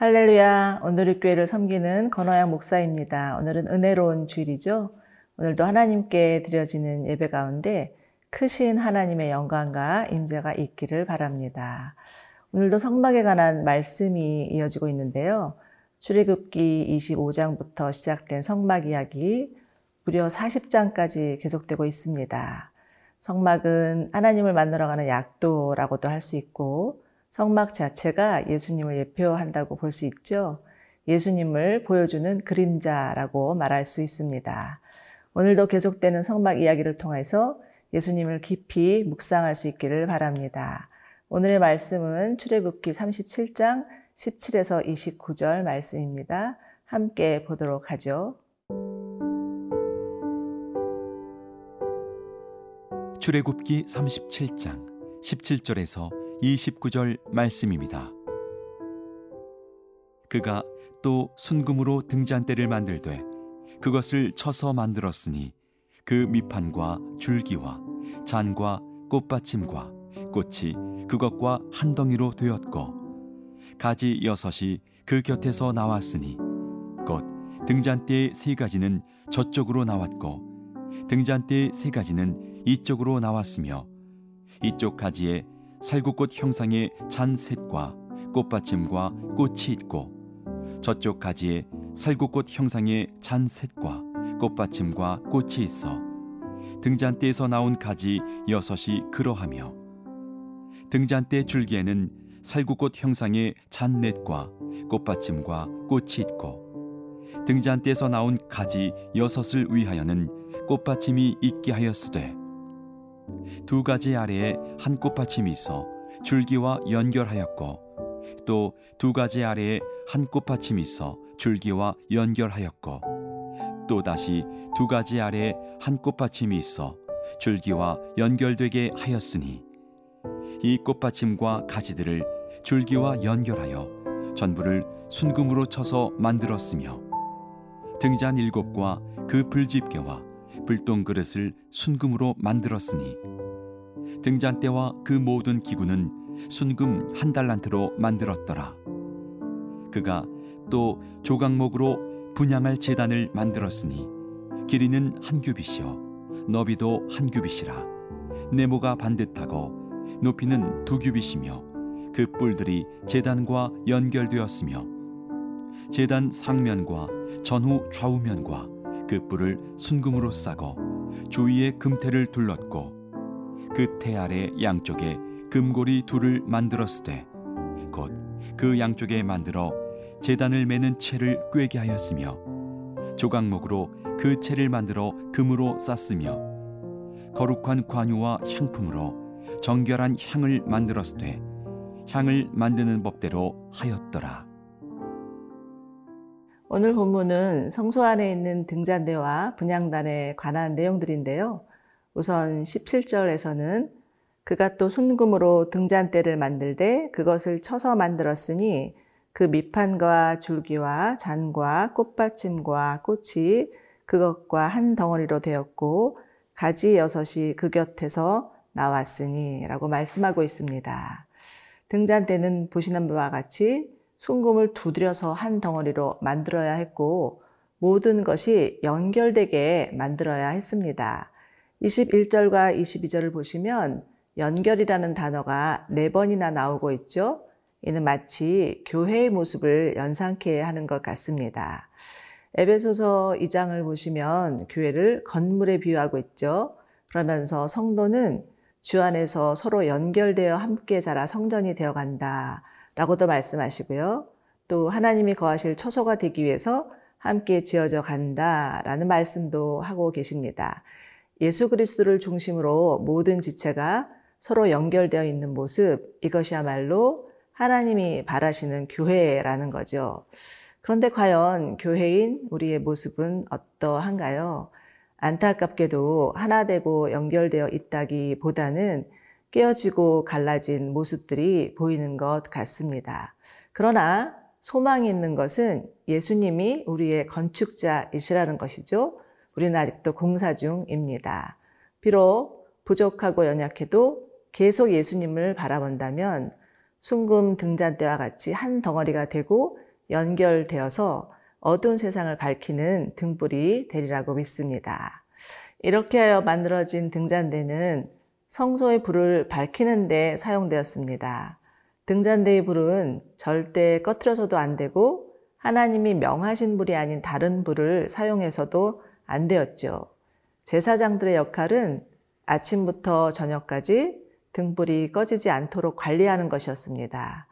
할렐루야. 오늘의 교회를 섬기는 건호양 목사입니다. 오늘은 은혜로운 주일이죠. 오늘도 하나님께 드려지는 예배 가운데 크신 하나님의 영광과 임재가 있기를 바랍니다. 오늘도 성막에 관한 말씀이 이어지고 있는데요. 출애굽기 25장부터 시작된 성막 이야기 무려 40장까지 계속되고 있습니다. 성막은 하나님을 만나러 가는 약도라고도 할 수 있고 성막 자체가 예수님을 예표한다고 볼 수 있죠. 예수님을 보여주는 그림자라고 말할 수 있습니다. 오늘도 계속되는 성막 이야기를 통해서 예수님을 깊이 묵상할 수 있기를 바랍니다. 오늘의 말씀은 출애굽기 37장 17에서 29절 말씀입니다. 함께 보도록 하죠. 출애굽기 37장 17절에서 29절 말씀입니다. 그가 또 순금으로 등잔대를 만들되 그것을 쳐서 만들었으니 그 밑판과 줄기와 잔과 꽃받침과 꽃이 그것과 한 덩이로 되었고 가지 여섯이 그 곁에서 나왔으니 곧 등잔대의 세 가지는 저쪽으로 나왔고 등잔대의 세 가지는 이쪽으로 나왔으며 이쪽 가지에 살구꽃 형상의 잔셋과 꽃받침과 꽃이 있고 저쪽 가지에 살구꽃 형상의 잔셋과 꽃받침과 꽃이 있어 등잔대에서 나온 가지 여섯이 그러하며 등잔대 줄기에는 살구꽃 형상의 잔넷과 꽃받침과 꽃이 있고 등잔대에서 나온 가지 여섯을 위하여는 꽃받침이 있게 하였으되 두 가지 아래에 한 꽃받침이 있어 줄기와 연결하였고 또 두 가지 아래에 한 꽃받침이 있어 줄기와 연결하였고 또 다시 두 가지 아래에 한 꽃받침이 있어 줄기와 연결되게 하였으니 이 꽃받침과 가지들을 줄기와 연결하여 전부를 순금으로 쳐서 만들었으며 등잔 일곱과 그 불집게와 불똥 그릇을 순금으로 만들었으니 등잔대와 그 모든 기구는 순금 한 달란트로 만들었더라. 그가 또 조각목으로 분양할 재단을 만들었으니 길이는 한 규빗이요 너비도 한 규빗이라 네모가 반듯하고 높이는 두 규빗이며 그 뿔들이 재단과 연결되었으며 재단 상면과 전후 좌우면과 그 뿔을 순금으로 싸고 주위에 금태를 둘렀고 그 태 아래 양쪽에 금고리 둘을 만들었으되 곧그 양쪽에 만들어 재단을 매는 채를 꿰게 하였으며 조각목으로 그 채를 만들어 금으로 쌌으며 거룩한 관유와 향품으로 정결한 향을 만들었으되 향을 만드는 법대로 하였더라. 오늘 본문은 성소 안에 있는 등잔대와 분양단에 관한 내용들인데요. 우선 17절에서는 그가 또 순금으로 등잔대를 만들되 그것을 쳐서 만들었으니 그 밑판과 줄기와 잔과 꽃받침과 꽃이 그것과 한 덩어리로 되었고 가지 여섯이 그 곁에서 나왔으니 라고 말씀하고 있습니다. 등잔대는 보시는 바와 같이 순금을 두드려서 한 덩어리로 만들어야 했고 모든 것이 연결되게 만들어야 했습니다. 21절과 22절을 보시면 연결이라는 단어가 네 번이나 나오고 있죠. 이는 마치 교회의 모습을 연상케 하는 것 같습니다. 에베소서 2장을 보시면 교회를 건물에 비유하고 있죠. 그러면서 성도는 주 안에서 서로 연결되어 함께 자라 성전이 되어 간다. 라고도 말씀하시고요. 또 하나님이 거하실 처소가 되기 위해서 함께 지어져 간다. 라는 말씀도 하고 계십니다. 예수 그리스도를 중심으로 모든 지체가 서로 연결되어 있는 모습, 이것이야말로 하나님이 바라시는 교회라는 거죠. 그런데 과연 교회인 우리의 모습은 어떠한가요? 안타깝게도 하나 되고 연결되어 있다기 보다는 깨어지고 갈라진 모습들이 보이는 것 같습니다. 그러나 소망이 있는 것은 예수님이 우리의 건축자이시라는 것이죠. 우리는 아직도 공사 중입니다. 비록 부족하고 연약해도 계속 예수님을 바라본다면 순금 등잔대와 같이 한 덩어리가 되고 연결되어서 어두운 세상을 밝히는 등불이 되리라고 믿습니다. 이렇게 하여 만들어진 등잔대는 성소의 불을 밝히는 데 사용되었습니다. 등잔대의 불은 절대 꺼트려서도 안 되고 하나님이 명하신 불이 아닌 다른 불을 사용해서도 안 되었죠. 제사장들의 역할은 아침부터 저녁까지 등불이 꺼지지 않도록 관리하는 것이었습니다.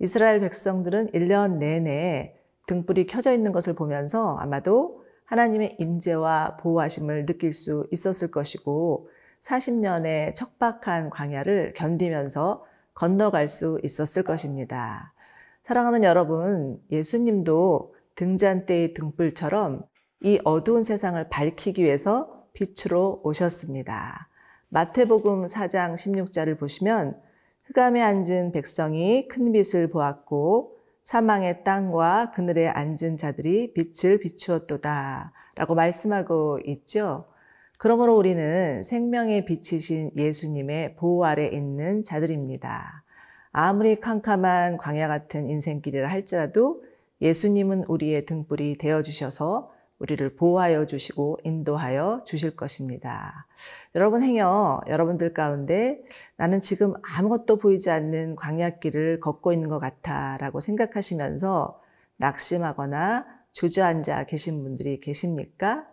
이스라엘 백성들은 1년 내내 등불이 켜져 있는 것을 보면서 아마도 하나님의 임재와 보호하심을 느낄 수 있었을 것이고 40년의 척박한 광야를 견디면서 건너갈 수 있었을 것입니다. 사랑하는 여러분, 예수님도 등잔대의 등불처럼 이 어두운 세상을 밝히기 위해서 빛으로 오셨습니다. 마태복음 4장 16절을 보시면 흑암에 앉은 백성이 큰 빛을 보았고 사망의 땅과 그늘에 앉은 자들이 빛을 비추었도다 라고 말씀하고 있죠. 그러므로 우리는 생명의 빛이신 예수님의 보호 아래 있는 자들입니다. 아무리 캄캄한 광야 같은 인생길이라 할지라도 예수님은 우리의 등불이 되어 주셔서 우리를 보호하여 주시고 인도하여 주실 것입니다. 여러분 행여 여러분들 가운데 나는 지금 아무것도 보이지 않는 광야길을 걷고 있는 것 같아 라고 생각하시면서 낙심하거나 주저앉아 계신 분들이 계십니까?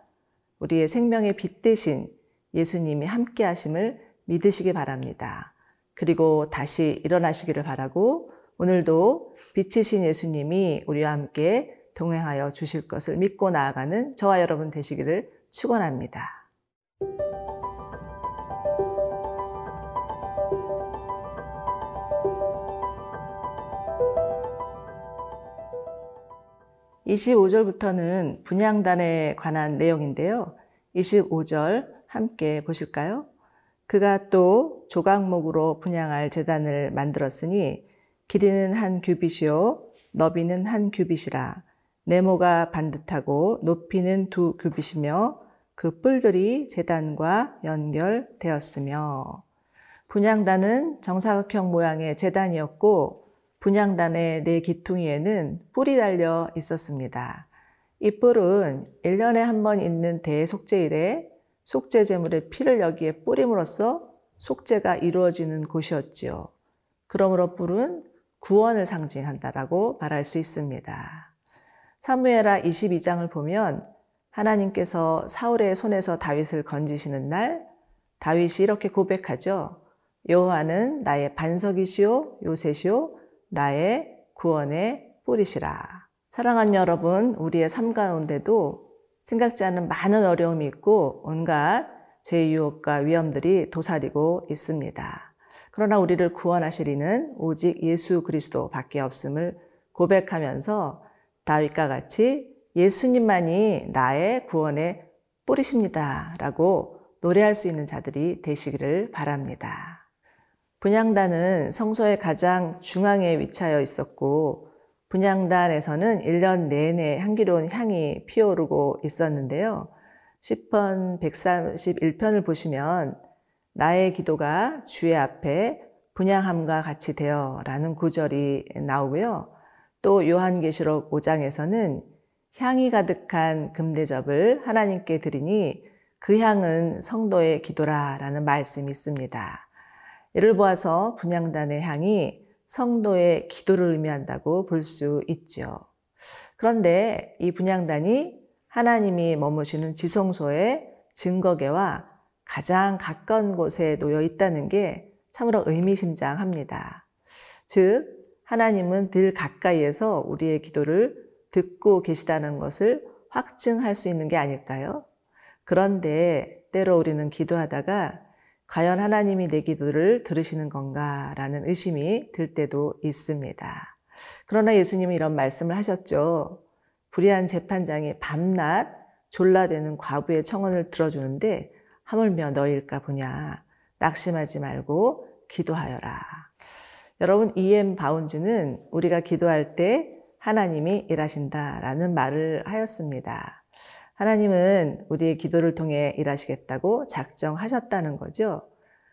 우리의 생명의 빛 대신 예수님이 함께 하심을 믿으시기 바랍니다. 그리고 다시 일어나시기를 바라고 오늘도 빛이신 예수님이 우리와 함께 동행하여 주실 것을 믿고 나아가는 저와 여러분 되시기를 축원합니다. (25절부터는) 분양단에 관한 내용인데요 (25절) 함께 보실까요? 그가 또 조각목으로 분양할 재단을 만들었으니 길이는 한 규빗이요 너비는 한 규빗이라 네모가 반듯하고 높이는 두 규빗이며 그 뿔들이 재단과 연결되었으며 분양단은 정사각형 모양의 재단이었고 분양단의 네 기퉁이에는 뿔이 달려 있었습니다. 이 뿔은 1년에 한 번 있는 대속제일에 속죄 제물의 피를 여기에 뿌림으로써 속죄가 이루어지는 곳이었지요. 그러므로 뿔은 구원을 상징한다라고 말할 수 있습니다. 사무엘하 22장을 보면 하나님께서 사울의 손에서 다윗을 건지시는 날 다윗이 이렇게 고백하죠. 여호와는 나의 반석이시오 요새시오 나의 구원의 뿌리시라. 사랑하는 여러분, 우리의 삶 가운데도 생각지 않은 많은 어려움이 있고 온갖 죄 유혹과 위험들이 도사리고 있습니다. 그러나 우리를 구원하실 이는 오직 예수 그리스도밖에 없음을 고백하면서 다윗과 같이 예수님만이 나의 구원의 뿌리십니다. 라고 노래할 수 있는 자들이 되시기를 바랍니다. 분양단은 성소의 가장 중앙에 위치하여 있었고, 분양단에서는 1년 내내 향기로운 향이 피어오르고 있었는데요. 10편 131편을 보시면, 나의 기도가 주의 앞에 분양함과 같이 되어 라는 구절이 나오고요. 또 요한계시록 5장에서는 향이 가득한 금대접을 하나님께 드리니 그 향은 성도의 기도라 라는 말씀이 있습니다. 이를 보아서 분양단의 향이 성도의 기도를 의미한다고 볼 수 있죠. 그런데 이 분양단이 하나님이 머무시는 지성소의 증거계와 가장 가까운 곳에 놓여 있다는 게 참으로 의미심장합니다. 즉, 하나님은 늘 가까이에서 우리의 기도를 듣고 계시다는 것을 확증할 수 있는 게 아닐까요? 그런데 때로 우리는 기도하다가 과연 하나님이 내 기도를 들으시는 건가 라는 의심이 들 때도 있습니다. 그러나 예수님은 이런 말씀을 하셨죠. 불의한 재판장이 밤낮 졸라대는 과부의 청원을 들어주는데 하물며 너일까 보냐. 낙심하지 말고 기도하여라. 여러분, E.M. 바운즈는 우리가 기도할 때 하나님이 일하신다라는 말을 하였습니다. 하나님은 우리의 기도를 통해 일하시겠다고 작정하셨다는 거죠.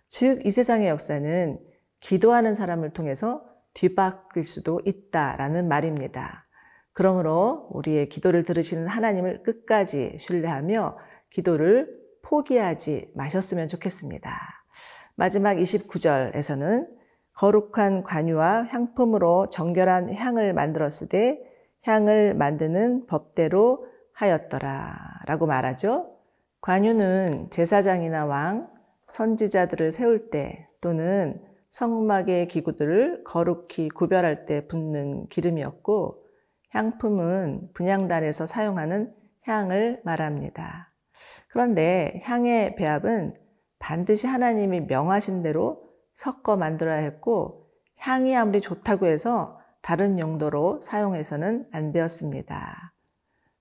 즉, 이 세상의 역사는 기도하는 사람을 통해서 뒤바뀔 수도 있다라는 말입니다. 그러므로 우리의 기도를 들으시는 하나님을 끝까지 신뢰하며 기도를 포기하지 마셨으면 좋겠습니다. 마지막 29절에서는 거룩한 관유와 향품으로 정결한 향을 만들었으되 향을 만드는 법대로 하였더라 라고 말하죠. 관유는 제사장이나 왕, 선지자들을 세울 때 또는 성막의 기구들을 거룩히 구별할 때 붓는 기름이었고 향품은 분양단에서 사용하는 향을 말합니다. 그런데 향의 배합은 반드시 하나님이 명하신 대로 섞어 만들어야 했고 향이 아무리 좋다고 해서 다른 용도로 사용해서는 안 되었습니다.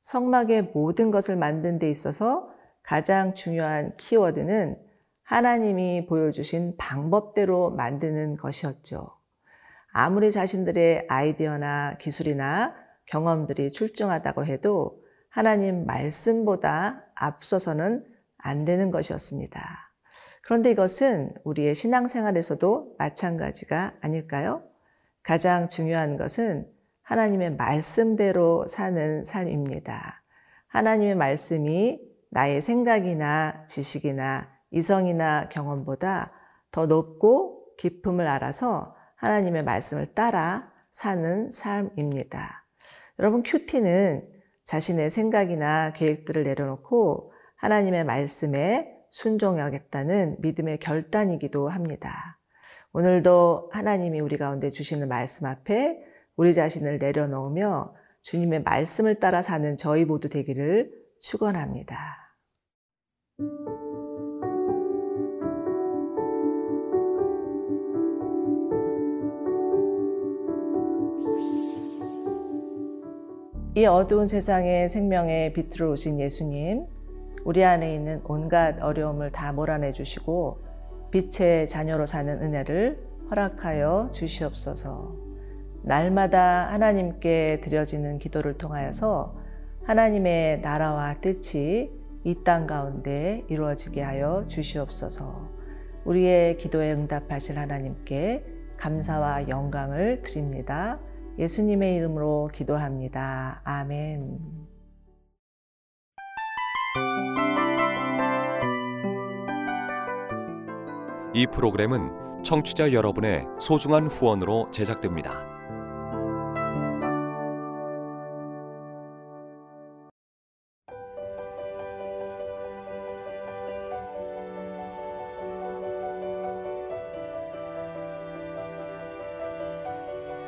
성막의 모든 것을 만든 데 있어서 가장 중요한 키워드는 하나님이 보여주신 방법대로 만드는 것이었죠. 아무리 자신들의 아이디어나 기술이나 경험들이 출중하다고 해도 하나님 말씀보다 앞서서는 안 되는 것이었습니다. 그런데 이것은 우리의 신앙생활에서도 마찬가지가 아닐까요? 가장 중요한 것은 하나님의 말씀대로 사는 삶입니다. 하나님의 말씀이 나의 생각이나 지식이나 이성이나 경험보다 더 높고 깊음을 알아서 하나님의 말씀을 따라 사는 삶입니다. 여러분, 큐티는 자신의 생각이나 계획들을 내려놓고 하나님의 말씀에 순종하겠다는 믿음의 결단이기도 합니다. 오늘도 하나님이 우리 가운데 주시는 말씀 앞에 우리 자신을 내려놓으며 주님의 말씀을 따라 사는 저희 모두 되기를 축원합니다. 이 어두운 세상에 생명의 빛으로 오신 예수님, 우리 안에 있는 온갖 어려움을 다 몰아내 주시고 빛의 자녀로 사는 은혜를 허락하여 주시옵소서. 날마다 하나님께 드려지는 기도를 통하여서 하나님의 나라와 뜻이 이 땅 가운데 이루어지게 하여 주시옵소서. 우리의 기도에 응답하실 하나님께 감사와 영광을 드립니다. 예수님의 이름으로 기도합니다. 아멘. 이 프로그램은 청취자 여러분의 소중한 후원으로 제작됩니다.